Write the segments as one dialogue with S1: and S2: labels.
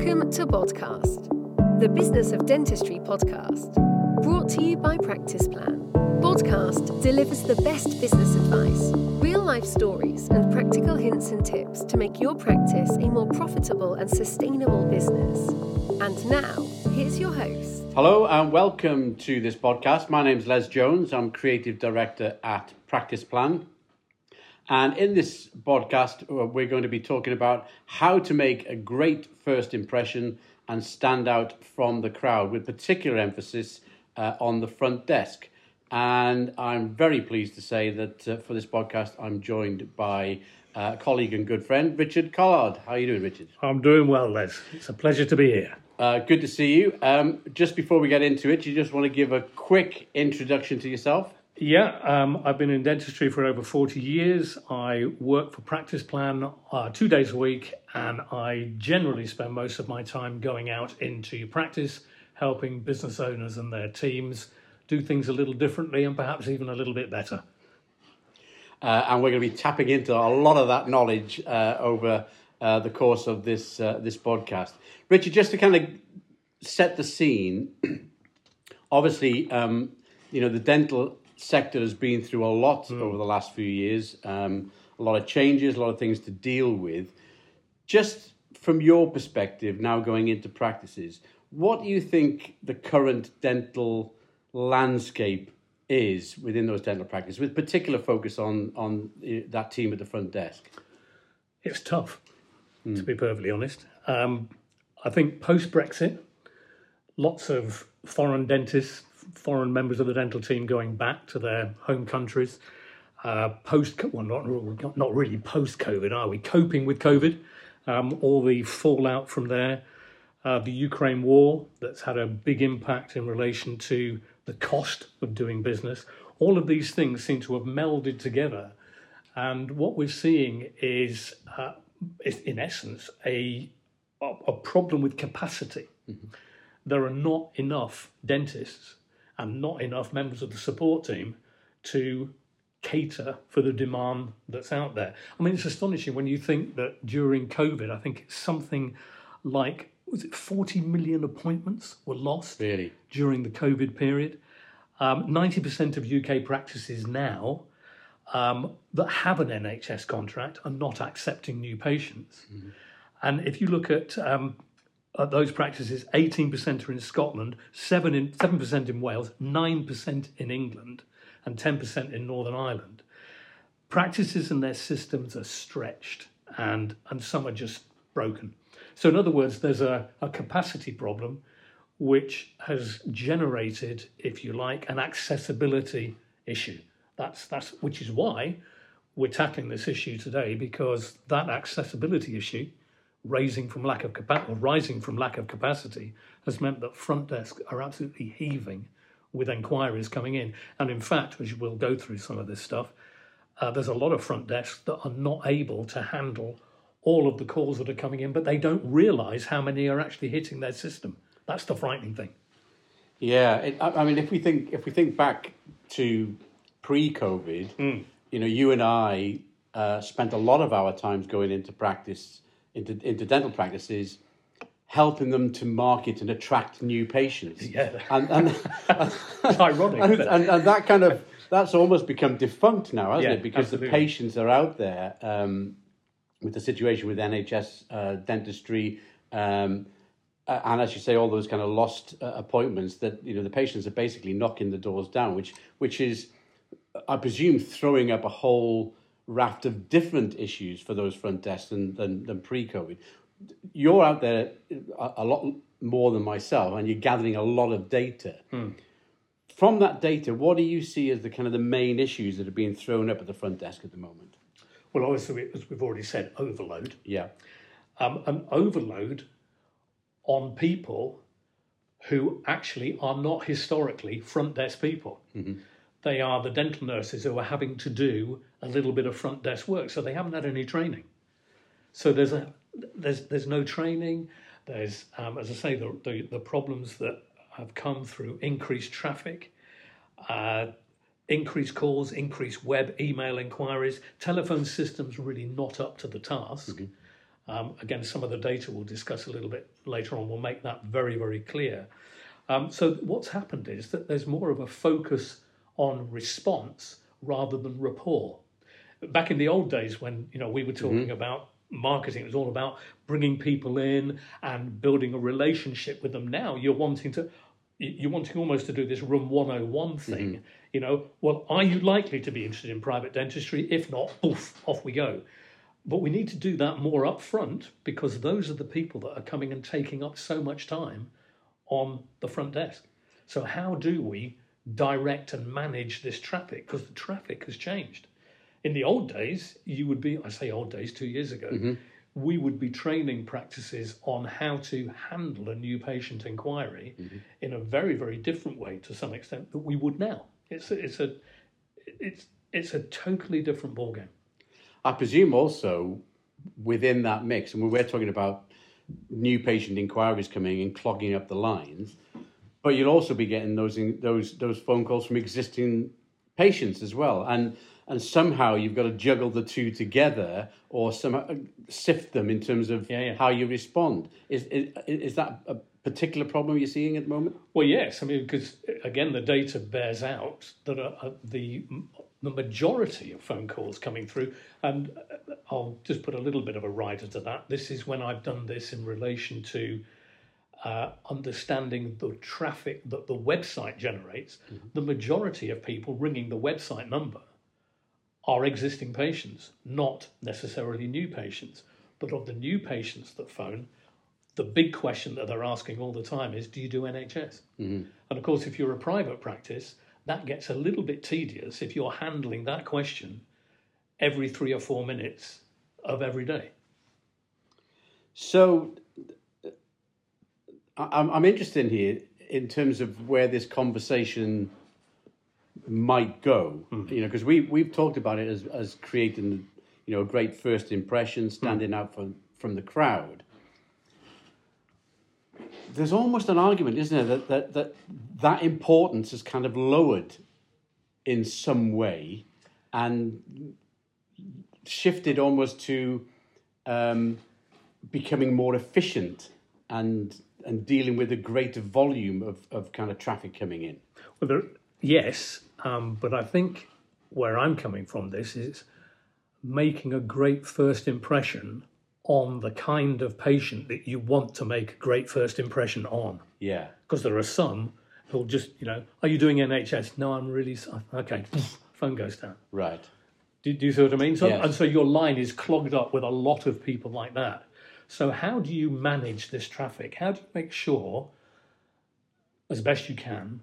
S1: Welcome to Podcast, the Business of Dentistry podcast, brought to you by Practice Plan. Podcast delivers the best business advice, real life stories, and practical hints and tips to make your practice a more profitable and sustainable business. And now, here's your host.
S2: Hello and welcome to this podcast. My name is Les Jones. I'm creative director at Practice Plan. And in this podcast, uh, we're going to be talking about how to make a great first impression and stand out from the crowd, with particular emphasis uh, on the front desk. And I'm very pleased to say that uh, for this podcast, I'm joined by uh, colleague and good friend, Richard Collard. How are you doing, Richard?
S3: I'm doing well, Les. It's a pleasure to be here.
S2: Uh, good to see you. Um, just before we get into it, you just want to give a quick introduction to yourself?
S3: Yeah, um, I've been in dentistry for over 40 years. I work for Practice Plan uh, two days a week, and I generally spend most of my time going out into practice, helping business owners and their teams do things a little differently and perhaps even a little bit better.
S2: Uh, and we're going to be tapping into a lot of that knowledge uh, over uh, the course of this uh, this podcast. Richard, just to kind of set the scene, obviously, um, you know the dental sector has been through a lot mm. over the last few years. Um, a lot of changes, a lot of things to deal with. Just from your perspective, now going into practices, what do you think the current dental landscape is within those dental practices, with particular focus on on eh, that team at the front desk?
S3: It's tough, mm. to be perfectly honest. Um, I think post Brexit, lots of foreign dentists, foreign members of the dental team going back to their home countries. Uh, post, well, not not really post COVID, are we? Coping with COVID, um, all the fallout from there, uh, the Ukraine war that's had a big impact in relation to the cost of doing business. All of these things seem to have melded together. And what we're seeing is, uh, is in essence, a, a problem with capacity. Mm-hmm. There are not enough dentists and not enough members of the support team to cater for the demand that's out there. I mean, it's astonishing when you think that during COVID, I think it's something like was it 40 million appointments were lost
S2: really?
S3: during the COVID period. Um, 90% of UK practices now um, that have an NHS contract are not accepting new patients. Mm-hmm. And if you look at, um, at those practices, 18% are in Scotland, 7 in, 7% in Wales, 9% in England, and 10% in Northern Ireland. Practices and their systems are stretched, and, and some are just broken. So, in other words, there's a, a capacity problem which has generated, if you like, an accessibility issue. That's, that's, which is why we're tackling this issue today, because that accessibility issue, raising from lack of capacity, rising from lack of capacity, has meant that front desks are absolutely heaving with enquiries coming in. And in fact, as we'll go through some of this stuff, uh, there's a lot of front desks that are not able to handle all of the calls that are coming in, but they don't realise how many are actually hitting their system. That's the frightening thing.
S2: Yeah, it, I, mean, if we think if we think back to pre-COVID, mm. you know, you and I uh, spent a lot of our times going into practice, into into dental practices, helping them to market and attract new patients.
S3: Yeah,
S2: and and,
S3: and ironic,
S2: and, and, and, that kind of that's almost become defunct now, hasn't
S3: yeah,
S2: it? Because
S3: absolutely.
S2: the patients are out there um, with the situation with NHS uh, dentistry. Um, and as you say, all those kind of lost uh, appointments that you know the patients are basically knocking the doors down, which which is, I presume, throwing up a whole raft of different issues for those front desks than than, than pre-COVID. You're out there a, a, lot more than myself, and you're gathering a lot of data. Hmm. From that data, what do you see as the kind of the main issues that are being thrown up at the front desk at the moment?
S3: Well, obviously, as we've already said, overload.
S2: Yeah.
S3: Um, an overload on people who actually are not historically front desk people. Mm-hmm. They are the dental nurses who are having to do a little bit of front desk work, so they haven't had any training. So there's a there's there's no training. There's um, as I say the, the, the problems that have come through increased traffic, uh, increased calls, increased web email inquiries. Telephone systems really not up to the task. Mm-hmm. Um, again, some of the data we'll discuss a little bit later on will make that very, very clear. Um, so, what's happened is that there's more of a focus on response rather than rapport. Back in the old days, when you know we were talking mm-hmm. about marketing, it was all about bringing people in and building a relationship with them. Now you're wanting to, you're wanting almost to do this room 101 thing. Mm-hmm. You know, well, are you likely to be interested in private dentistry? If not, poof, off we go. But we need to do that more upfront because those are the people that are coming and taking up so much time on the front desk. So, how do we direct and manage this traffic? Because the traffic has changed. In the old days, you would be, I say old days, two years ago, mm-hmm. we would be training practices on how to handle a new patient inquiry mm-hmm. in a very, very different way to some extent that we would now. It's a, it's a, it's, it's a totally different ballgame.
S2: I presume also within that mix, and we're talking about new patient inquiries coming and clogging up the lines, but you'll also be getting those those those phone calls from existing patients as well, and and somehow you've got to juggle the two together or somehow uh, sift them in terms of yeah, yeah. how you respond. Is, is is that a particular problem you're seeing at the moment?
S3: Well, yes. I mean, because again, the data bears out that uh, uh the the majority of phone calls coming through, and uh, I'll just put a little bit of a rider to that. This is when I've done this in relation to uh, understanding the traffic that the website generates. Mm-hmm. The majority of people ringing the website number are existing patients, not necessarily new patients. But of the new patients that phone, the big question that they're asking all the time is do you do NHS? Mm-hmm. And of course, if you're a private practice, that gets a little bit tedious if you're handling that question every three or four minutes of every day.
S2: So I'm, I'm interested in here in terms of where this conversation might go. Mm. You know, because we we've talked about it as as creating you know a great first impression, standing mm. out from from the crowd there's almost an argument, isn't there, that, that that that importance is kind of lowered in some way and shifted almost to um, becoming more efficient and and dealing with a greater volume of, of kind of traffic coming in.
S3: Well, there, yes, um, but I think where I'm coming from this is making a great first impression on the kind of patient that you want to make a great first impression on.
S2: Yeah.
S3: Because there are some who'll just, you know, are you doing NHS? No, I'm really, okay, phone goes down.
S2: Right.
S3: Do, do, you see what I mean? So, yes. And so your line is clogged up with a lot of people like that. So, how do you manage this traffic? How do you make sure, as best you can,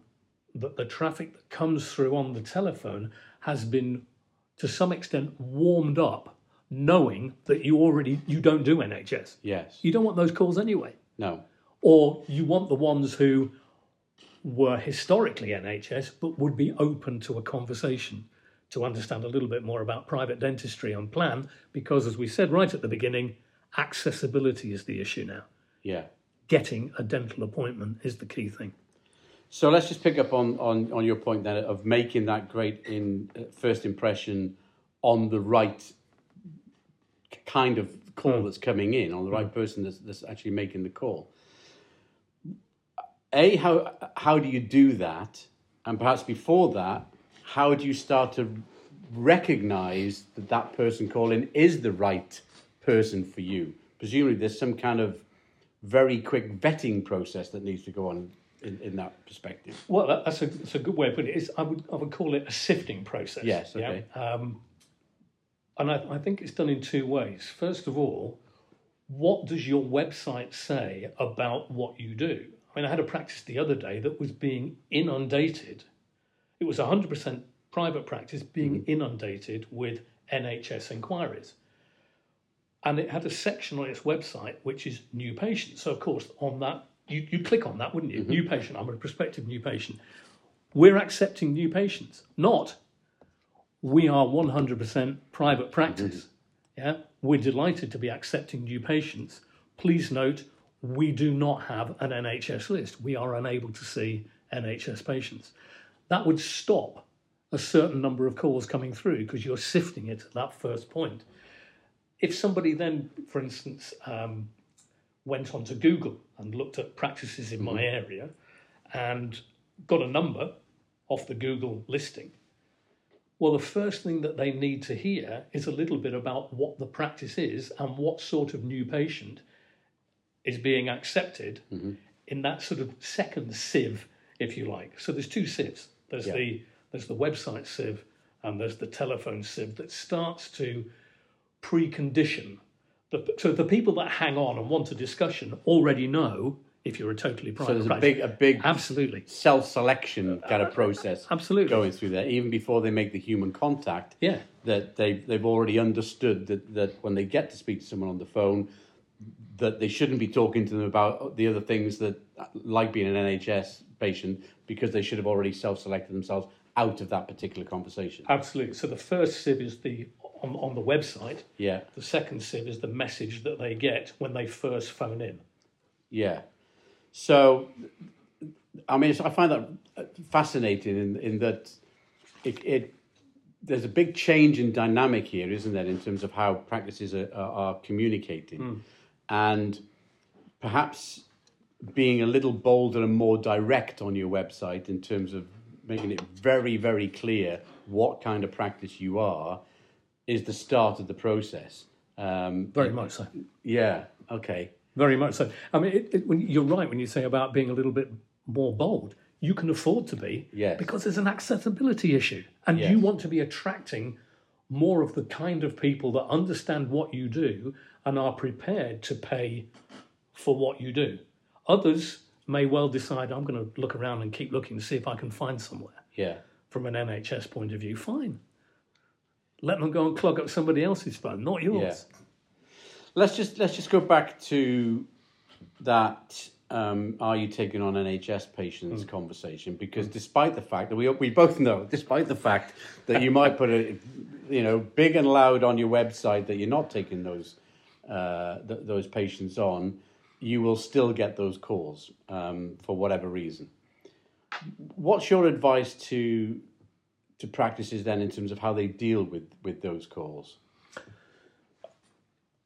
S3: that the traffic that comes through on the telephone has been, to some extent, warmed up knowing that you already you don't do NHS.
S2: Yes.
S3: You don't want those calls anyway.
S2: No.
S3: Or you want the ones who were historically NHS but would be open to a conversation to understand a little bit more about private dentistry on plan because as we said right at the beginning accessibility is the issue now.
S2: Yeah.
S3: Getting a dental appointment is the key thing.
S2: So let's just pick up on, on, on your point then of making that great in uh, first impression on the right kind of call mm. that's coming in, on the right mm. person that's, that's actually making the call. A, how how do you do that? And perhaps before that, how do you start to recognize that that person calling is the right person for you? Presumably, there's some kind of very quick vetting process that needs to go on in, in that perspective.
S3: Well, that's a, that's a good way of putting it. It's, I would I would call it a sifting process.
S2: Yes. Okay.
S3: Yeah? Um, and I, I think it's done in two ways. First of all, what does your website say about what you do? I mean, I had a practice the other day that was being inundated. It was 100% private practice being mm-hmm. inundated with NHS inquiries. And it had a section on its website which is new patients. So, of course, on that, you, you click on that, wouldn't you? Mm-hmm. New patient, I'm a prospective new patient. We're accepting new patients, not we are 100% private practice. Yeah, we're delighted to be accepting new patients. Please note, we do not have an NHS list. We are unable to see NHS patients. That would stop a certain number of calls coming through because you're sifting it at that first point. If somebody then, for instance, um, went onto Google and looked at practices in my area and got a number off the Google listing, well, the first thing that they need to hear is a little bit about what the practice is and what sort of new patient is being accepted in that sort of second sieve, if you like. So there's two sieves. There's
S2: Yeah.
S3: the there's the website sieve and there's the telephone sieve that starts to precondition. The, so the people that hang on and want a discussion already know if you're a totally private
S2: So there's a
S3: practice.
S2: big, a big
S3: Absolutely.
S2: self-selection kind of process
S3: Absolutely.
S2: going through there, even before they make the human contact.
S3: Yeah.
S2: That they they've already understood that that when they get to speak to someone on the phone, that they shouldn't be talking to them about the other things that, like being an NHS patient, because they should have already self-selected themselves out of that particular conversation.
S3: Absolutely. So the first sieve is the on, on the website.
S2: Yeah,
S3: The second sieve is the message that they get when they first phone in.
S2: yeah. So, I mean, I find that uh, fascinating in in that it, it there's a big change in dynamic here, isn't there, in terms of how practices are, are, are communicating, hmm. and perhaps being a little bolder and more direct on your website in terms of making it very, very clear what kind of practice you are is the start of the process. Um,
S3: Very much so.
S2: yeah. Okay.
S3: Very much so. I mean, it, it, when, you're right when you say about being a little bit more bold. You can afford to be
S2: Yes.
S3: because there's an accessibility issue. And
S2: Yes.
S3: you want to be attracting more of the kind of people that understand what you do and are prepared to pay for what you do. Others may well decide, I'm going to look around and keep looking to see if I can find somewhere.
S2: Yeah.
S3: From an NHS point of view, fine. Let them go and clog up somebody else's phone, not yours.
S2: Let's just let's just go back to that. Um, are you taking on NHS patients conversation? Because despite the fact that we we both know, despite the fact that you might put it, you know, big and loud on your website that you're not taking those uh, th- those patients on, you will still get those calls um, for whatever reason. What's your advice to to practices then in terms of how they deal with with those calls?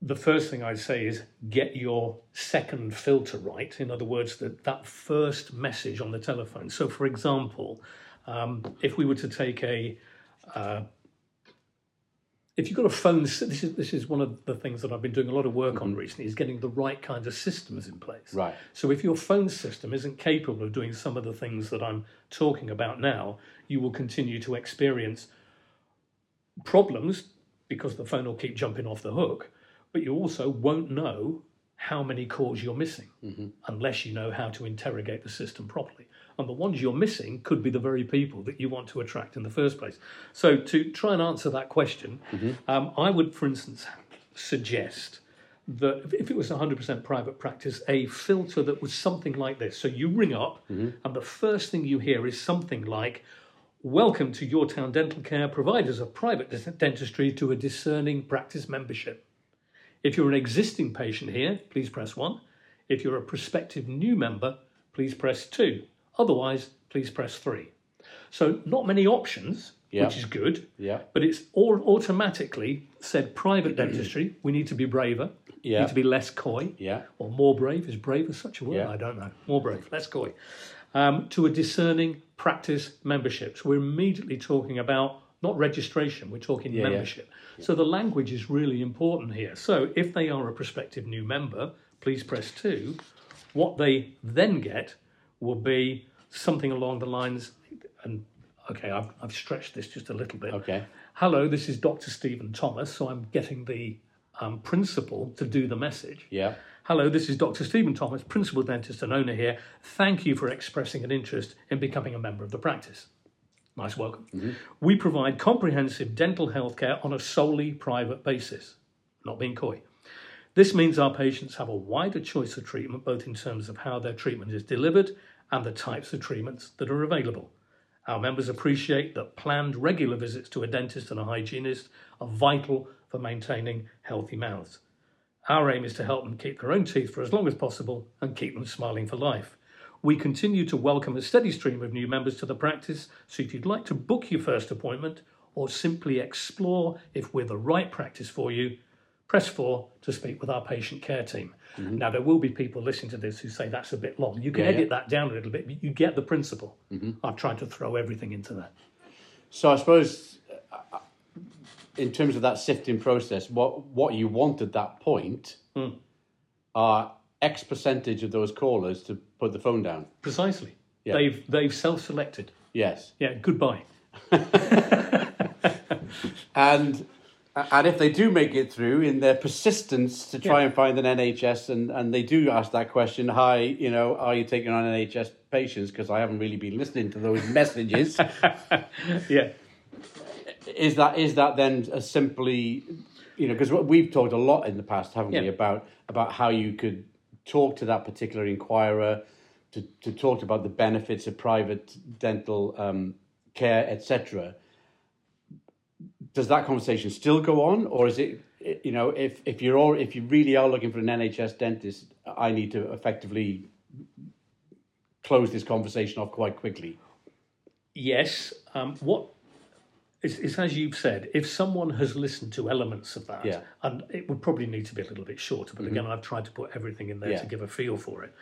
S3: the first thing I'd say is get your second filter right. In other words, that, that first message on the telephone. So, for example, um, if we were to take a, uh, if you've got a phone, this is this is one of the things that I've been doing a lot of work on mm-hmm. recently is getting the right kind of systems in place.
S2: Right.
S3: So, if your phone system isn't capable of doing some of the things that I'm talking about now, you will continue to experience problems because the phone will keep jumping off the hook, but you also won't know how many calls you're missing mm-hmm. unless you know how to interrogate the system properly. And the ones you're missing could be the very people that you want to attract in the first place. So, to try and answer that question, um, I would, for instance, suggest that if it was 100% private practice, a filter that was something like this. So you ring up, and the first thing you hear is something like, Welcome to Your Town Dental Care, providers of private dentistry to a discerning practice membership. If you're an existing patient here, please press 1. If you're a prospective new member, please press 2. Otherwise, please press 3. So, not many options,
S2: Yeah.
S3: which is good,
S2: Yeah.
S3: but it's all automatically said private dentistry. We need to be braver,
S2: Yeah.
S3: need to be less coy,
S2: Yeah.
S3: or more brave. Is brave such a word?
S2: Yeah.
S3: I don't know. More brave, less coy. Um, to a discerning practice memberships. We're immediately talking about not registration, we're talking
S2: Yeah, yeah.
S3: membership. So the language is really important here. So if they are a prospective new member, please press two. What they then get will be something along the lines, and okay, I've, I've stretched this just a little bit.
S2: Okay.
S3: Hello, this is Dr. Stephen Thomas. So I'm getting the um, principal to do the message.
S2: Yeah.
S3: Hello, this is Dr. Stephen Thomas, principal dentist and owner here. Thank you for expressing an interest in becoming a member of the practice. Nice welcome. We provide comprehensive dental health care on a solely private basis, not being coy. This means our patients have a wider choice of treatment, both in terms of how their treatment is delivered and the types of treatments that are available. Our members appreciate that planned regular visits to a dentist and a hygienist are vital for maintaining healthy mouths. Our aim is to help them keep their own teeth for as long as possible and keep them smiling for life. We continue to welcome a steady stream of new members to the practice, so if you'd like to book your first appointment or simply explore if we're the right practice for you, press four to speak with our patient care team. Now, there will be people listening to this who say that's a bit long. You can
S2: Mm-hmm. Yeah,
S3: edit
S2: yeah.
S3: that down a little bit, but you get the principle. I've tried to throw everything into that.
S2: So I suppose, uh, in terms of that sifting process, what what you want at that point
S3: Hmm.
S2: are X percentage of those callers to put the phone down.
S3: Precisely.
S2: Yeah.
S3: They've they've self-selected.
S2: Yes,
S3: Yeah, goodbye.
S2: and and if they do make it through in their persistence to try
S3: Yeah.
S2: and find an NHS, and and they do ask that question, hi, you know, are you taking on NHS patients? Because I haven't really been listening to those messages.
S3: Yeah.
S2: is that is that then a simply you know because we've talked a lot in the past haven't we about about how you could talk to that particular inquirer to, to talk about the benefits of private dental um, care etc does that conversation still go on or is it you know if if you're all if you really are looking for an nhs dentist i need to effectively close this conversation off quite quickly
S3: Yes. Um, what it's, it's as you've said. If someone has listened to elements of that,
S2: Yeah. Mm-hmm.
S3: and it would probably need to be a little bit shorter. But again, I've tried to put everything in there
S2: Yeah.
S3: to give a feel for it.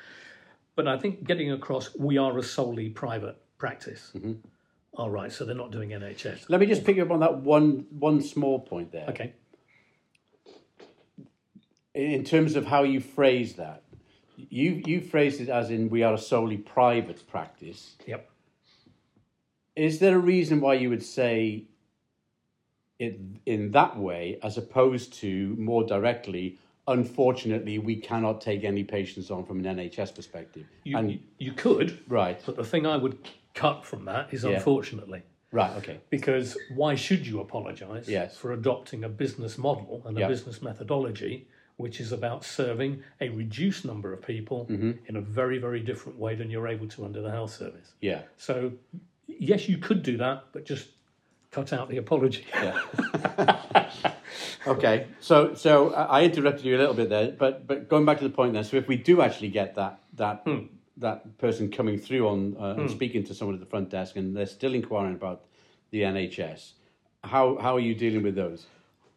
S3: But I think getting across, we are a solely private practice.
S2: Mm-hmm.
S3: All right, so they're not doing NHS.
S2: let me just pick up on that one one small point there
S3: Okay.
S2: in terms of how you phrase that, you you phrased it as in we are a solely private practice.
S3: Yep.
S2: Is there a reason why you would say it in that way as opposed to more directly? Unfortunately, we cannot take any patients on from an NHS perspective.
S3: You,
S2: and
S3: you, you could,
S2: right,
S3: but the thing I would cut from that is
S2: Yeah.
S3: unfortunately.
S2: right, okay,
S3: Because why should you apologise
S2: Yes.
S3: for adopting a business model and a
S2: Yeah.
S3: business methodology which is about serving a reduced number of people
S2: Mm-hmm.
S3: in a very, very different way than you're able to under the health service?
S2: yeah,
S3: So, yes, you could do that, but just cut out the apology.
S2: yeah. okay, so so I I interrupted you a little bit there, but but going back to the point then, so if we do actually get that that that person coming through on uh, and speaking to someone at the front desk, and they're still inquiring about the NHS, how how are you dealing with those?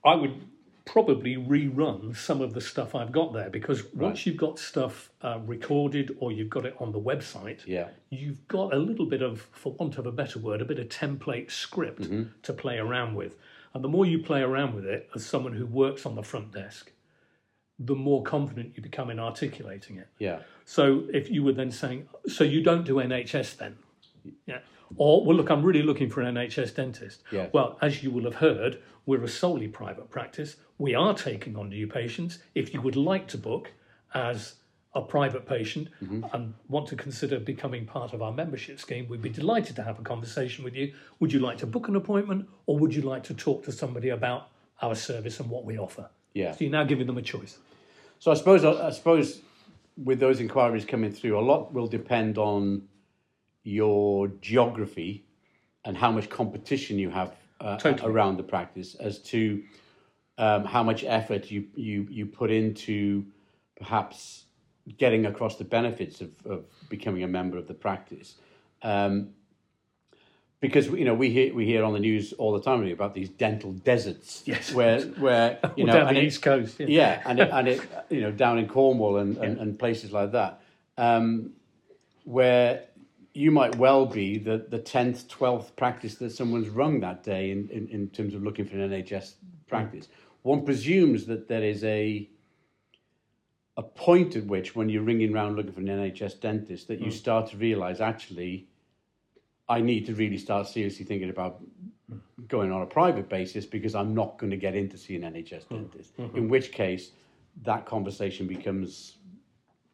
S3: I would probably rerun some of the stuff I've got there because once you've got stuff uh, recorded or you've got it on the website,
S2: Yeah,
S3: you've got a little bit of, for want of a better word, a bit of template script
S2: Mm-hmm.
S3: to play around with. And the more you play around with it as someone who works on the front desk, the more confident you become in articulating it.
S2: yeah,
S3: So if you were then saying, so you don't do NHS then? Yeah. Or, well, look, I'm really looking for an NHS dentist.
S2: Yeah.
S3: Well, as you will have heard, we're a solely private practice. We are taking on new patients. If you would like to book as a private patient mm-hmm. and want to consider becoming part of our membership scheme, we'd be delighted to have a conversation with you. Would you like to book an appointment or would you like to talk to somebody about our service and what we offer?
S2: Yeah.
S3: So you're now giving them a choice.
S2: So I suppose I suppose with those inquiries coming through, a lot will depend on your geography and how much competition you have uh,
S3: Totally.
S2: around the practice as to um, how much effort you, you you put into perhaps getting across the benefits of, of becoming a member of the practice. Um, because you know we hear we hear on the news all the time about these dental deserts,
S3: Yes.
S2: where where you know
S3: down the
S2: it-
S3: East Coast. Yeah.
S2: yeah, and it, and it, you know, down in Cornwall and, and, and places like that, um, where you might well be the, the 10th, 12th practice that someone's rung that day in, in, in terms of looking for an NHS practice. One presumes that there is a a point at which, when you're ringing around looking for an NHS dentist, that you start to realise actually, I need to really start seriously thinking about going on a private basis because I'm not going to get in to see an NHS dentist. In which case, that conversation becomes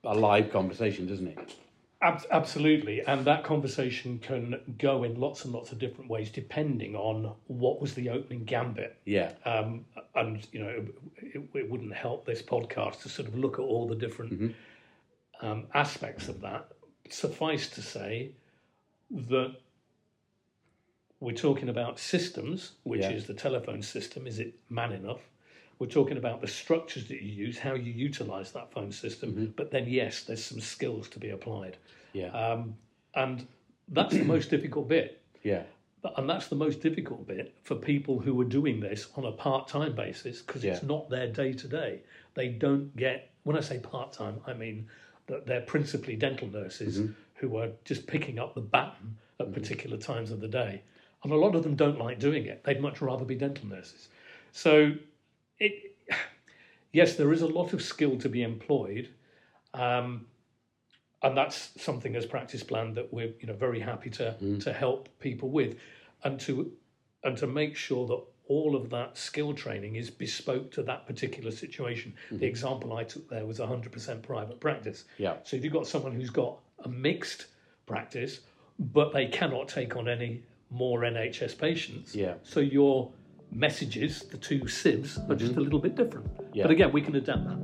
S2: a live conversation, doesn't it?
S3: Ab- absolutely, and that conversation can go in lots and lots of different ways depending on what was the opening gambit.
S2: Yeah,
S3: Um, and you know, it, it wouldn't help this podcast to sort of look at all the different um, aspects of that. Suffice to say that we're talking about systems, which
S2: Yeah.
S3: is the telephone system. Is it man enough? We're talking about the structures that you use, how you utilize that phone system. But then, yes, there's some skills to be applied.
S2: yeah,
S3: Um, and that's the most difficult bit.
S2: yeah,
S3: and that's the most difficult bit for people who are doing this on a part-time basis because it's not their day to day. They don't get. When I say part-time, I mean that they're principally dental nurses who are just picking up the baton at mm-hmm. particular times of the day, and a lot of them don't like doing it. They'd much rather be dental nurses. So, it yes, there is a lot of skill to be employed. Um, and that's something as practice plan that we're you know very happy to mm-hmm. to help people with and to and to make sure that all of that skill training is bespoke to that particular situation the mm-hmm. example i took there was 100% private practice
S2: Yeah.
S3: so if you've got someone who's got a mixed practice but they cannot take on any more nhs patients
S2: Yeah.
S3: so your messages the two sibs are just a little bit different
S2: Mm-hmm. Yeah.
S3: but again we can adapt that